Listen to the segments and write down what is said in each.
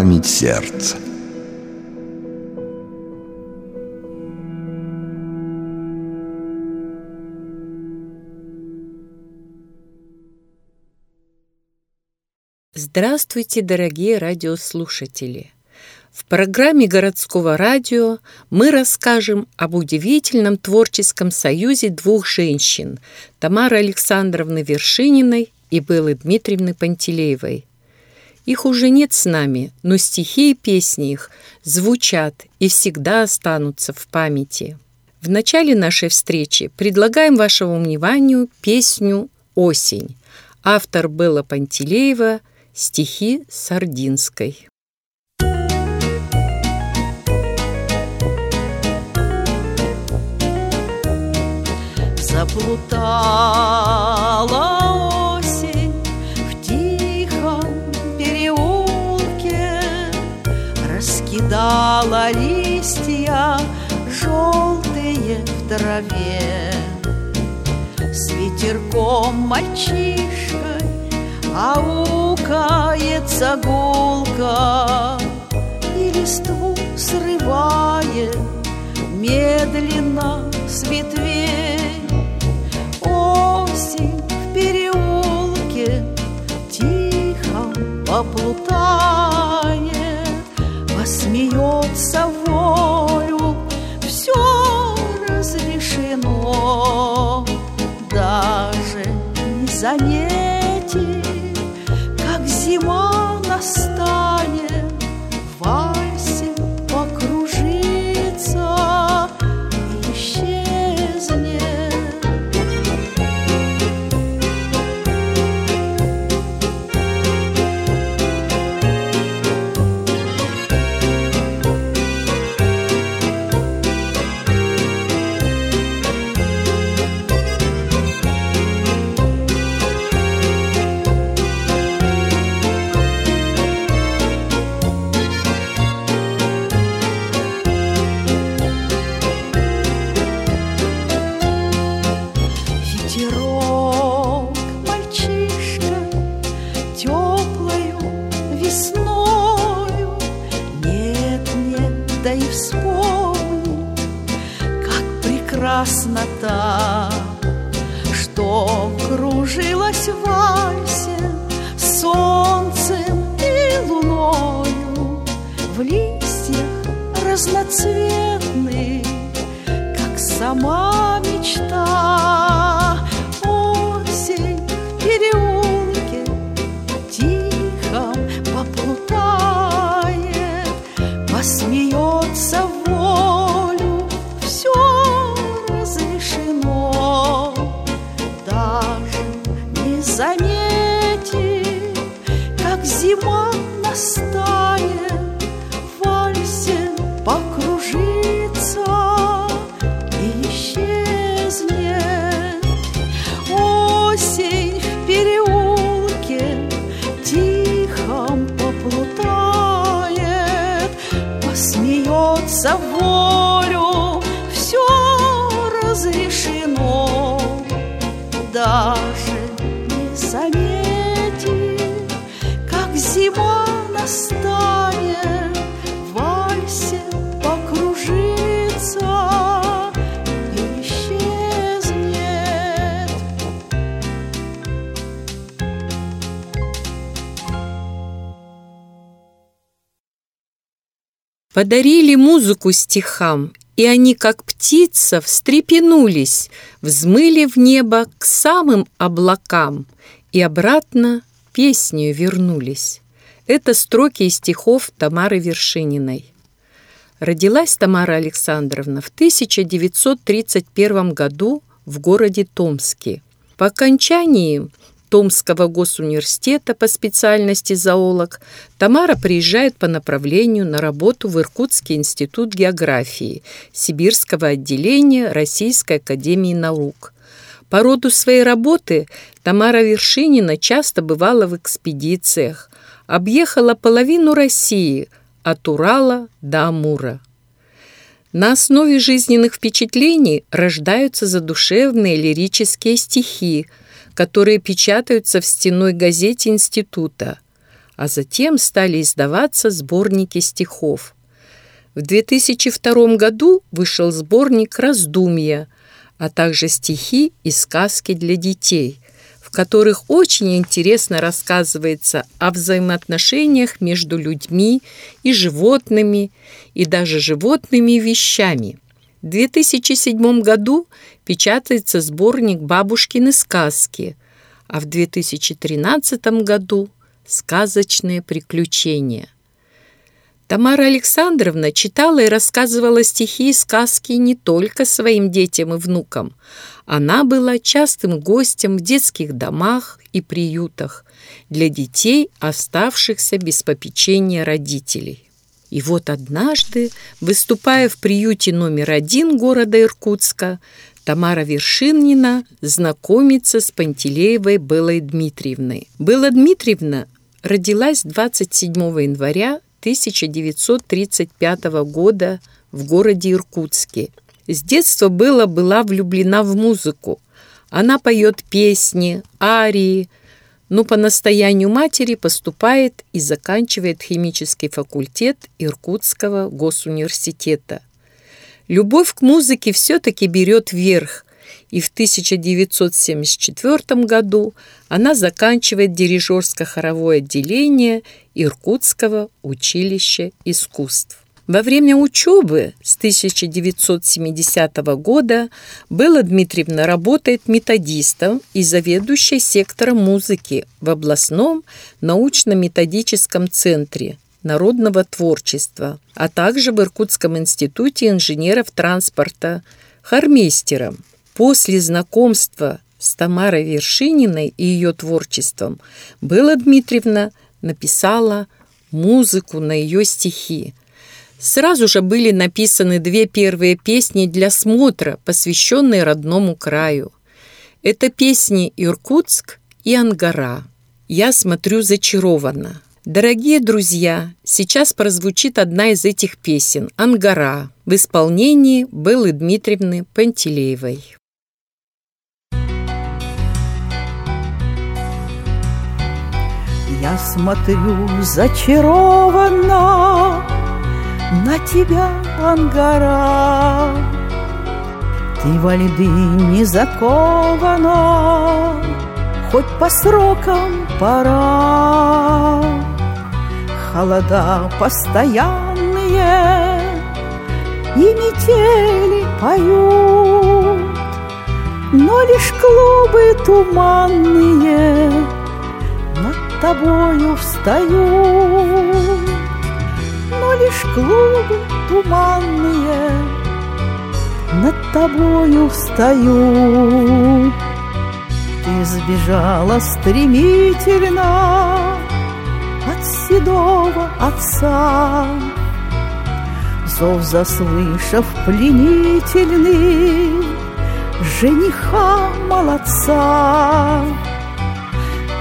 память сердца. Здравствуйте, дорогие радиослушатели! В программе городского радио мы расскажем об удивительном творческом союзе двух женщин – Тамары Александровны Вершининой и Беллы Дмитриевны Пантелеевой. Их уже нет с нами, но стихи и песни их звучат и всегда останутся в памяти. В начале нашей встречи предлагаем вашему вниманию песню «Осень». Автор Белла Пантелеева – Стихи Сардинской. Заплутала Раскидала листья желтые в траве. С ветерком мальчишкой Аукается гулка И листву срывает Медленно с ветвей Осень в переулке Тихо поплутает Посмеется волю Все разрешено. Даже не заметить зима весною. Нет, нет, да и вспомни, как прекрасна та Что кружилась в вальсе солнцем и луною. В листьях разноцветных, как сама мечта исчезнет. Осень в переулке тихом поплутает Посмеется волю, все разрешено. Даже не заметит, как зима настанет Подарили музыку стихам, и они, как птица, встрепенулись, взмыли в небо к самым облакам и обратно песнею вернулись. Это строки из стихов Тамары Вершининой. Родилась Тамара Александровна в 1931 году в городе Томске. По окончании Томского госуниверситета по специальности зоолог, Тамара приезжает по направлению на работу в Иркутский институт географии Сибирского отделения Российской академии наук. По роду своей работы Тамара Вершинина часто бывала в экспедициях, объехала половину России от Урала до Амура. На основе жизненных впечатлений рождаются задушевные лирические стихи, которые печатаются в стенной газете института. а затем стали издаваться сборники стихов. В 2002 году вышел сборник «Раздумья», а также стихи и сказки для детей, в которых очень интересно рассказывается о взаимоотношениях между людьми и животными, и даже животными вещами. В 2007 году печатается сборник «Бабушкины сказки», а в 2013 году «Сказочные приключения». Тамара Александровна читала и рассказывала стихи и сказки не только своим детям и внукам. Она была частым гостем в детских домах и приютах для детей, оставшихся без попечения родителей. И вот однажды, выступая в приюте номер один города Иркутска, Тамара Вершинина знакомится с Пантелеевой Белой Дмитриевной. Белла Дмитриевна родилась 27 января 1935 года в городе Иркутске. С детства Белла была влюблена в музыку. Она поет песни, арии, но по настоянию матери поступает и заканчивает химический факультет Иркутского госуниверситета. Любовь к музыке все-таки берет верх, и в 1974 году она заканчивает дирижерско-хоровое отделение Иркутского училища искусств. Во время учебы с 1970 года Белла Дмитриевна работает методистом и заведующей сектором музыки в областном научно-методическом центре народного творчества, а также в Иркутском институте инженеров транспорта, хормейстером. После знакомства с Тамарой Вершининой и ее творчеством Белла Дмитриевна написала музыку на ее стихи. Сразу же были написаны две первые песни для смотра, посвященные родному краю. Это песни «Иркутск» и «Ангара». Я смотрю зачарованно. Дорогие друзья, сейчас прозвучит одна из этих песен «Ангара» в исполнении Беллы Дмитриевны Пантелеевой. Я смотрю зачарованно на тебя, Ангара. Ты во льды не закована, хоть по срокам пора. Холода постоянные и метели поют, но лишь клубы туманные — тобою встаю, Но лишь клубы туманные Над тобою встаю. Ты сбежала стремительно От седого отца, Зов заслышав пленительный Жениха молодца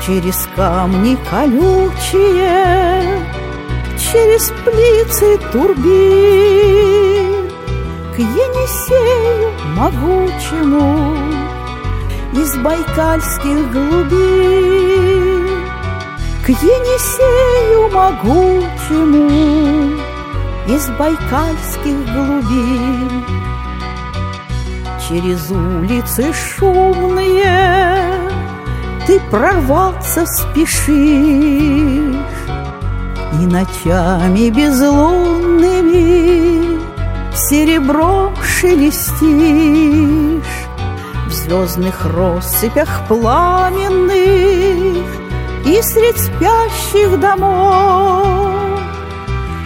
через камни колючие, через плицы турбин. К Енисею могучему из байкальских глубин, к Енисею могучему из байкальских глубин. Через улицы шумные ты прорваться спешишь И ночами безлунными Серебро шелестишь. В звездных россыпях пламенных И средь спящих домов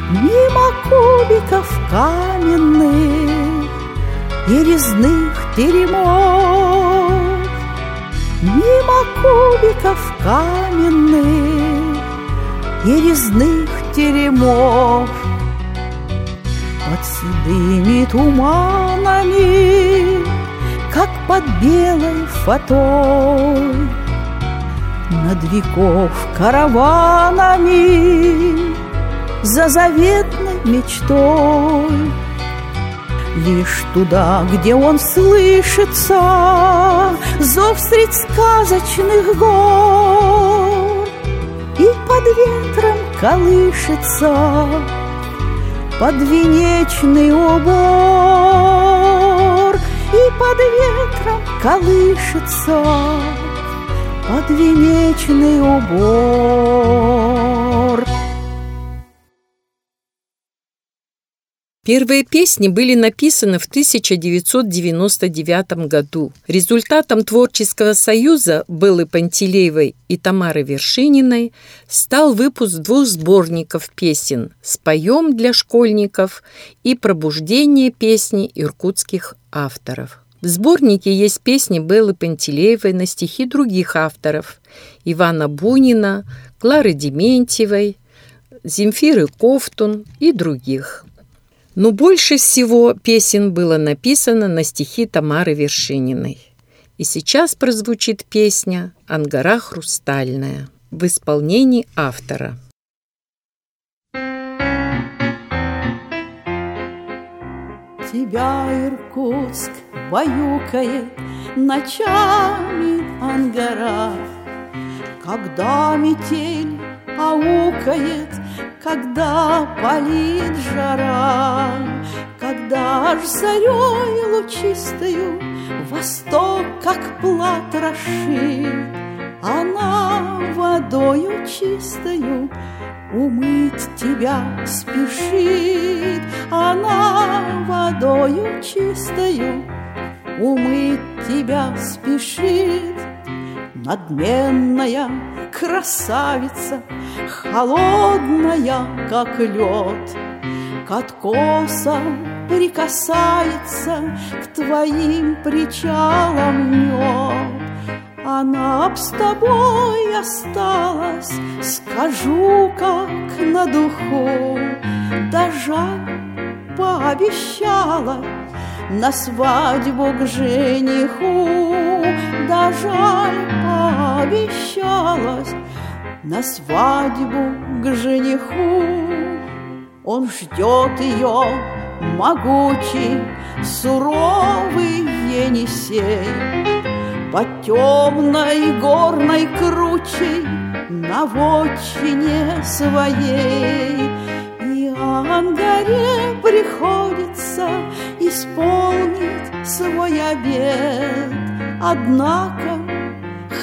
Мимо кубиков каменных И резных теремов Мимо кубиков каменных И резных теремов Под седыми туманами Как под белой фатой. Над веков караванами За заветной мечтой. Лишь туда, где он слышится, Зов средь сказочных гор, И под ветром колышется Подвенечный убор И под ветром колышется Подвенечный убор Первые песни были написаны в 1999 году. Результатом творческого союза Беллы Пантелеевой и Тамары Вершининой стал выпуск двух сборников песен «Споем для школьников» и «Пробуждение песни иркутских авторов». В сборнике есть песни Беллы Пантелеевой на стихи других авторов – Ивана Бунина, Клары Дементьевой, Земфиры Кофтун и других – но больше всего песен было написано на стихи Тамары Вершининой. И сейчас прозвучит песня «Ангара хрустальная» в исполнении автора. Тебя Иркутск баюкает ночами ангара, Когда метель аукает когда палит жара, когда ж зарей лучистою Восток, как плат расшит, Она водою чистою Умыть тебя спешит, Она водою чистою Умыть тебя спешит. Надменная красавица, Холодная, как лед, К откосам прикасается К твоим причалам мед. Она б с тобой осталась, Скажу, как на духу, Да жаль, пообещала На свадьбу к жениху, Да пообещалась на свадьбу к жениху. Он ждет ее, могучий, суровый Енисей, По темной горной кручей на вотчине своей. И Ангаре приходится исполнить свой обед, Однако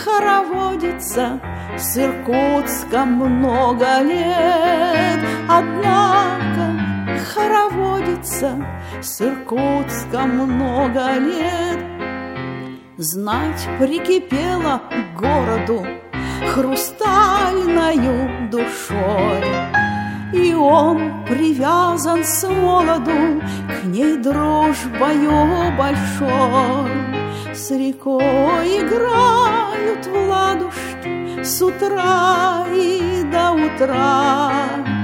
хороводится с Иркутском много лет, Однако хороводится с Иркутском много лет. Знать прикипела к городу хрустальною душой, И он привязан с молоду к ней дружбою большой. С рекой играют в ладушки С утра и до утра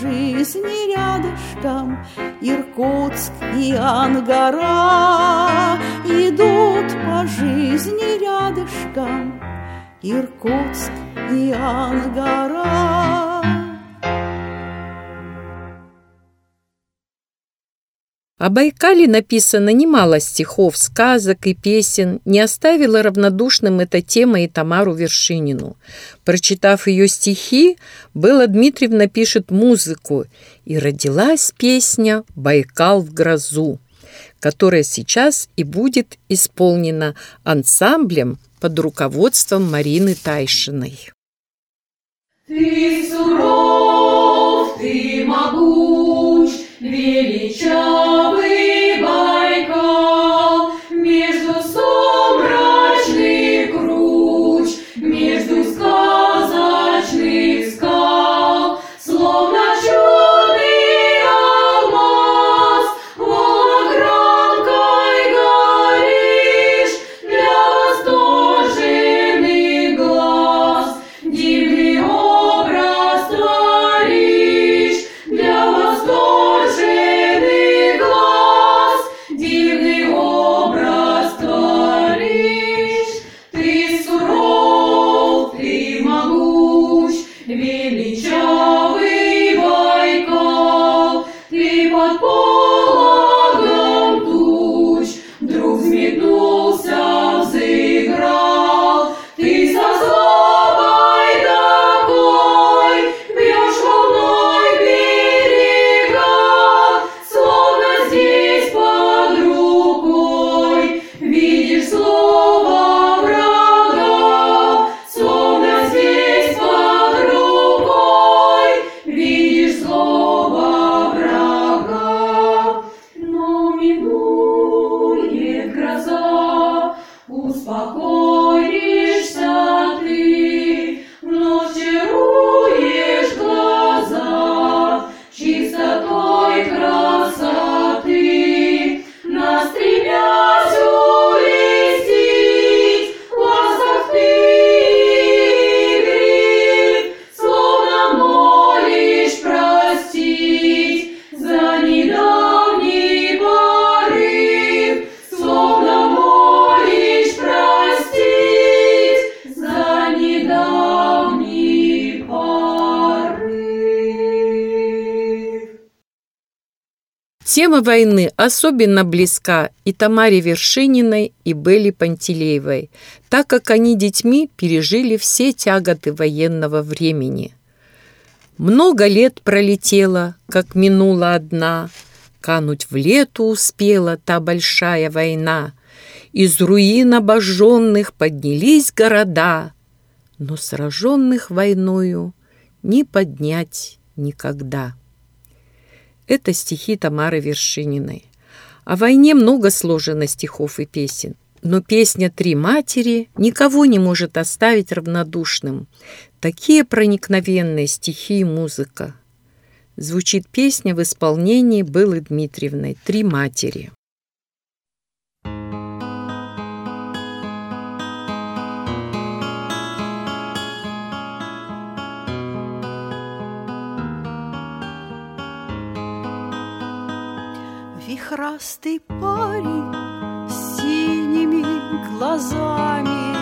жизни рядышком Иркутск и Ангара Идут по жизни рядышком Иркутск и Ангара О Байкале написано немало стихов, сказок и песен. Не оставила равнодушным эта тема и Тамару Вершинину. Прочитав ее стихи, Белла Дмитриевна пишет музыку, и родилась песня «Байкал в грозу», которая сейчас и будет исполнена ансамблем под руководством Марины Тайшиной. Ты суров, ты могуч, Тема войны особенно близка и Тамаре Вершининой, и Белле Пантелеевой, так как они детьми пережили все тяготы военного времени. Много лет пролетело, как минула одна, Кануть в лету успела та большая война, Из руин обожженных поднялись города, Но сраженных войною не поднять никогда. Это стихи Тамары Вершининой. О войне много сложено стихов и песен, но песня «Три матери» никого не может оставить равнодушным. Такие проникновенные стихи и музыка. Звучит песня в исполнении Беллы Дмитриевны «Три матери». Вихрастый парень с синими глазами,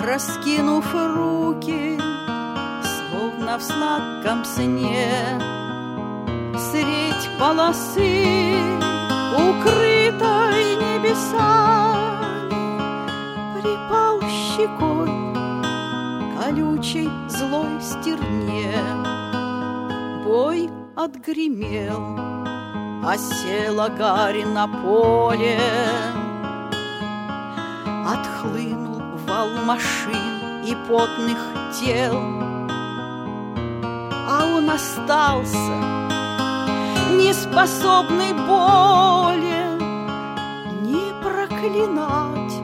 Раскинув руки, словно в сладком сне, Средь полосы, укрытой небесами, Припал щекой колючей злой стерне. Бой отгремел, Осела гарь на поле, Отхлынул вал машин и потных тел, А он остался, неспособный боли Ни проклинать,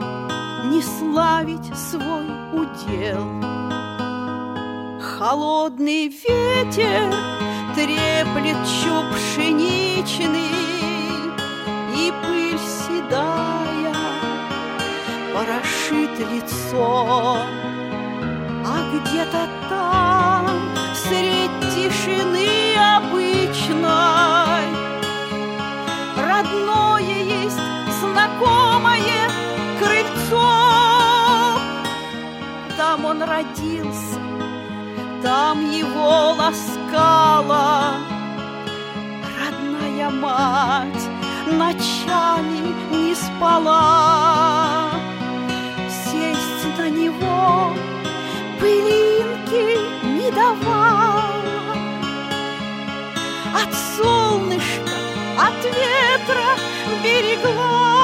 ни славить свой удел. Холодный ветер треплет чуб пшеничный, И пыль седая порошит лицо. А где-то там, средь тишины обычной, Родное есть знакомое крыльцо. Там он родился, там его ласкала Родная мать ночами не спала. Сесть на него пылинки не давала. От солнышка, от ветра берегла.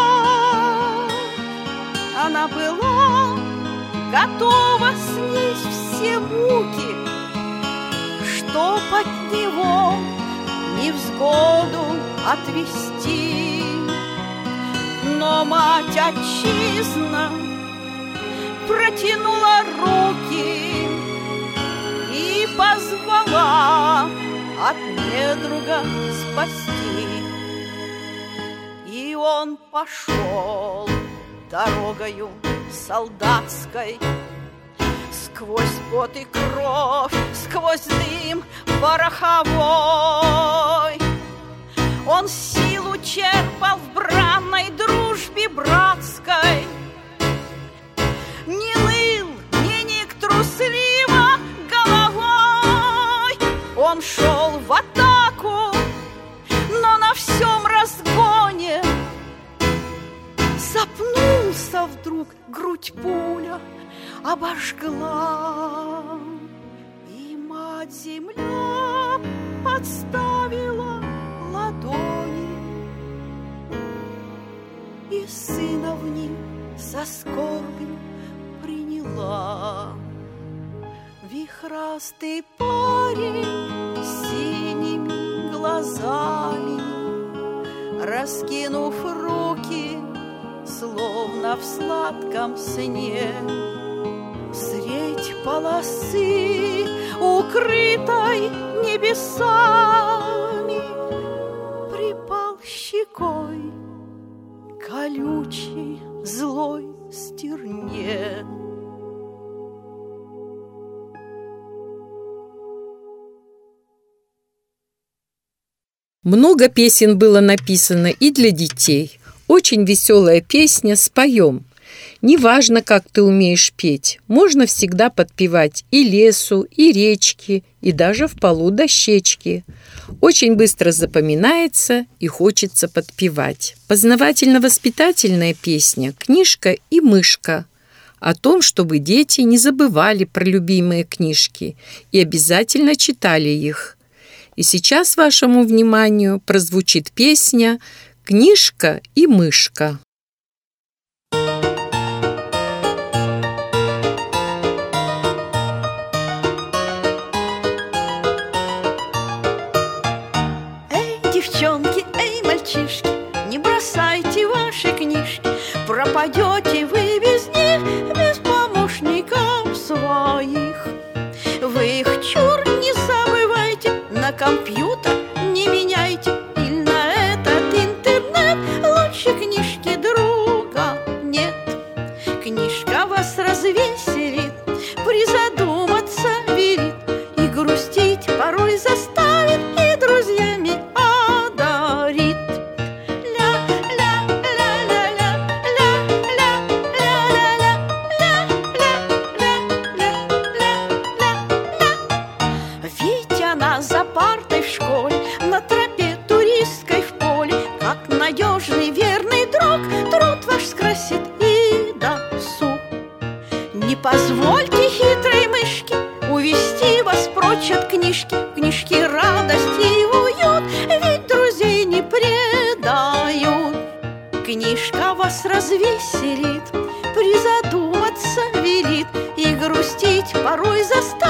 Она была готова снесть все муки чтоб от него невзгоду отвести. Но мать отчизна протянула руки и позвала от недруга спасти. И он пошел дорогою солдатской, Сквозь пот и кровь, сквозь дым пороховой. Он силу черпал в бранной дружбе братской. Не ныл, не ник трусливо головой. Он шел в атаку, но на всем разгоне Запнулся вдруг грудь пуля, обожгла. И мать земля подставила ладони, И сына в них со скорбью приняла. Вихрастый парень с синими глазами, Раскинув руки, словно в сладком сне, полосы, укрытой небесами, Припал щекой колючей злой стерне. Много песен было написано и для детей. Очень веселая песня «Споем». Неважно, как ты умеешь петь, можно всегда подпевать и лесу, и речки, и даже в полу дощечки. Очень быстро запоминается и хочется подпевать. Познавательно-воспитательная песня «Книжка и мышка» о том, чтобы дети не забывали про любимые книжки и обязательно читали их. И сейчас вашему вниманию прозвучит песня «Книжка и мышка». Мальчишки, не бросайте ваши книжки, пропадете вы без них, без помощников своих. Вы их чур не забывайте, на компьютер порой заставит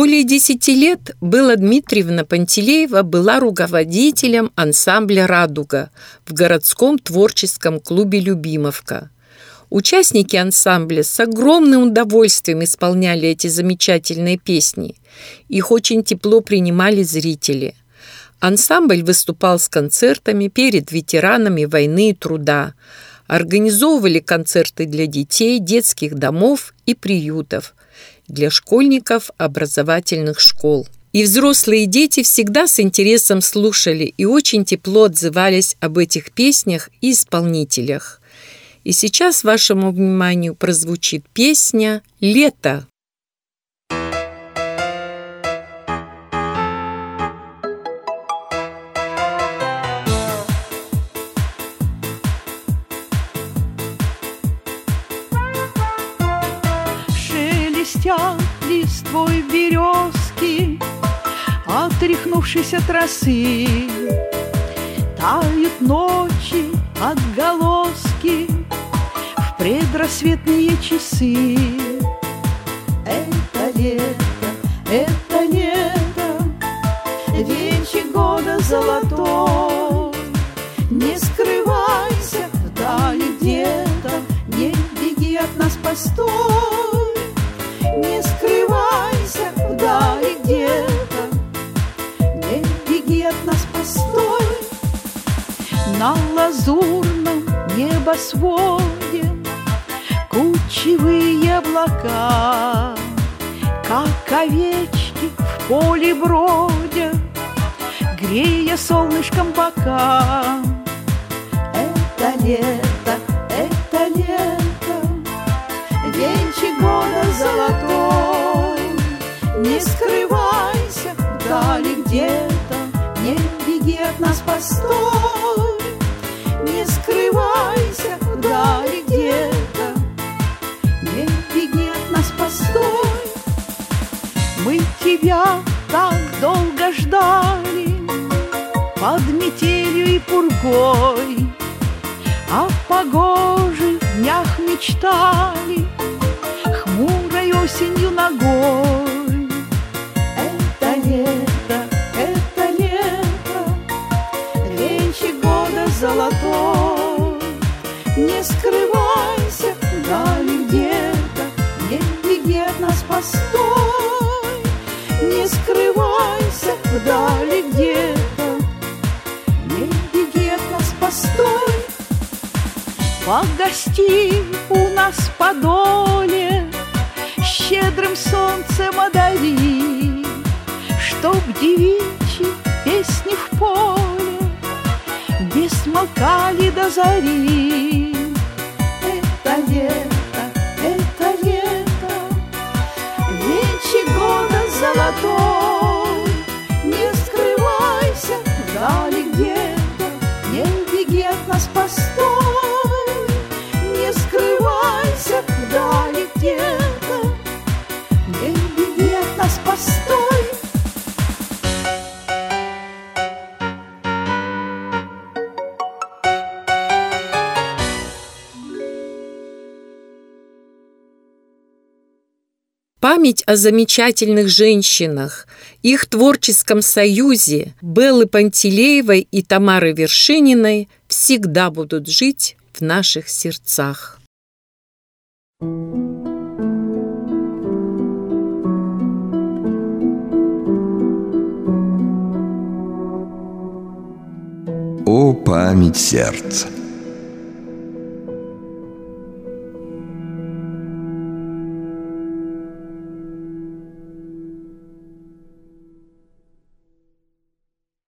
Более десяти лет Белла Дмитриевна Пантелеева была руководителем ансамбля «Радуга» в городском творческом клубе «Любимовка». Участники ансамбля с огромным удовольствием исполняли эти замечательные песни. Их очень тепло принимали зрители. Ансамбль выступал с концертами перед ветеранами войны и труда. Организовывали концерты для детей, детских домов и приютов – для школьников образовательных школ. И взрослые дети всегда с интересом слушали и очень тепло отзывались об этих песнях и исполнителях. И сейчас вашему вниманию прозвучит песня «Лето». Листвой березки, Отряхнувшись от росы, Тают ночи отголоски В предрассветные часы. Лазурном небосводе Кучевые облака, Как овечки в поле бродят, Грея солнышком бока. Это лето, это лето, Венчик года золотой. Не скрывайся вдали где-то, Не беги от нас постой ждали где-то. Не беги нас, постой, мы тебя так долго ждали под метелью и пургой. а О погожих днях мечтали хмурой осенью ногой. Погости у нас в подоле. Щедрым солнцем одари Чтоб девичьи песни в поле Не смолкали до зари. Это лето, это лето Вечи года золотой Память о замечательных женщинах, их творческом союзе Беллы Пантелеевой и Тамары Вершининой всегда будут жить в наших сердцах. О, память сердца!